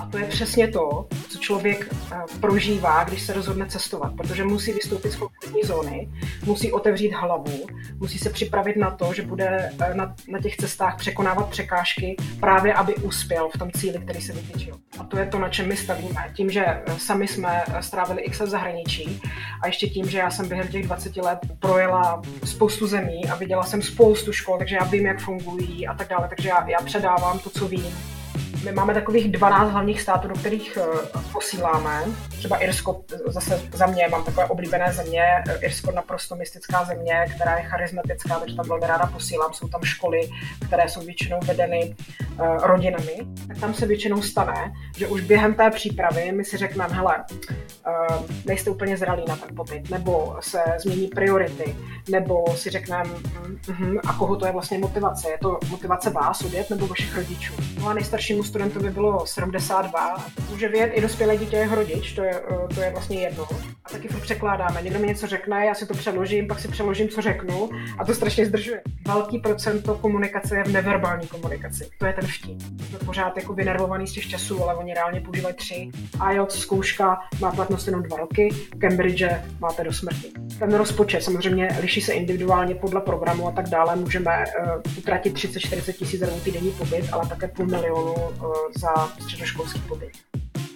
A to je přesně to, člověk eh, prožívá, když se rozhodne cestovat, protože musí vystoupit z komfortní zóny, musí otevřít hlavu, musí se připravit na to, že bude eh, na, na těch cestách překonávat překážky právě, aby uspěl v tom cíli, který se vytyčil. A to je to, na čem my stavíme. Tím, že eh, sami jsme strávili x v zahraničí a ještě tím, že já jsem během těch 20 let projela spoustu zemí a viděla jsem spoustu škol, takže já vím, jak fungují a tak dále, takže já, já předávám to, co vím my máme takových 12 hlavních států, do kterých eh, posíláme. Třeba Irsko, zase za mě, mám takové oblíbené země. Irsko naprosto mystická země, která je charismatická, takže tam velmi ráda posílám. Jsou tam školy, které jsou většinou vedeny rodinami. Tak tam se většinou stane, že už během té přípravy my si řekneme, hele, uh, nejste úplně zralí na ten pobyt, nebo se změní priority, nebo si řekneme, uh, uh, a koho to je vlastně motivace? Je to motivace vás odjet nebo vašich rodičů? No a nejstaršímu studentovi bylo 72, může vědět i dospělé dítě jeho rodič, to je, eh, to je vlastně jedno. Taky furt překládáme. Někdo mi něco řekne, já si to přeložím, pak si přeložím, co řeknu a to strašně zdržuje. Velký procento komunikace je v neverbální komunikaci. To je ten vtip. Jsme pořád jako vynervovaný z těch časů, ale oni reálně používají tři. IELTS zkouška má platnost jenom dva roky, Cambridge máte do smrti. Ten rozpočet samozřejmě liší se individuálně podle programu a tak dále. Můžeme uh, utratit 30-40 tisíc za týdenní pobyt, ale také půl milionu uh, za středoškolský pobyt.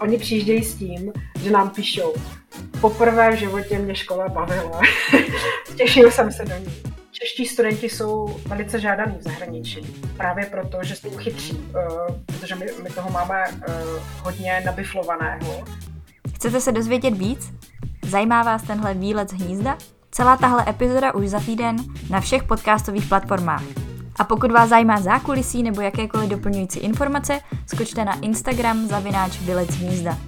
Oni přijíždějí s tím, že nám píšou, poprvé v životě mě škola bavila, těšil jsem se do ní. Čeští studenti jsou velice žádaní v zahraničí, právě proto, že jsou chytří, uh, protože my, my toho máme uh, hodně nabiflovaného. Chcete se dozvědět víc? Zajímá vás tenhle výlet z hnízda? Celá tahle epizoda už za týden na všech podcastových platformách. A pokud vás zajímá zákulisí nebo jakékoliv doplňující informace, skočte na Instagram zavináč Vylec hnízda.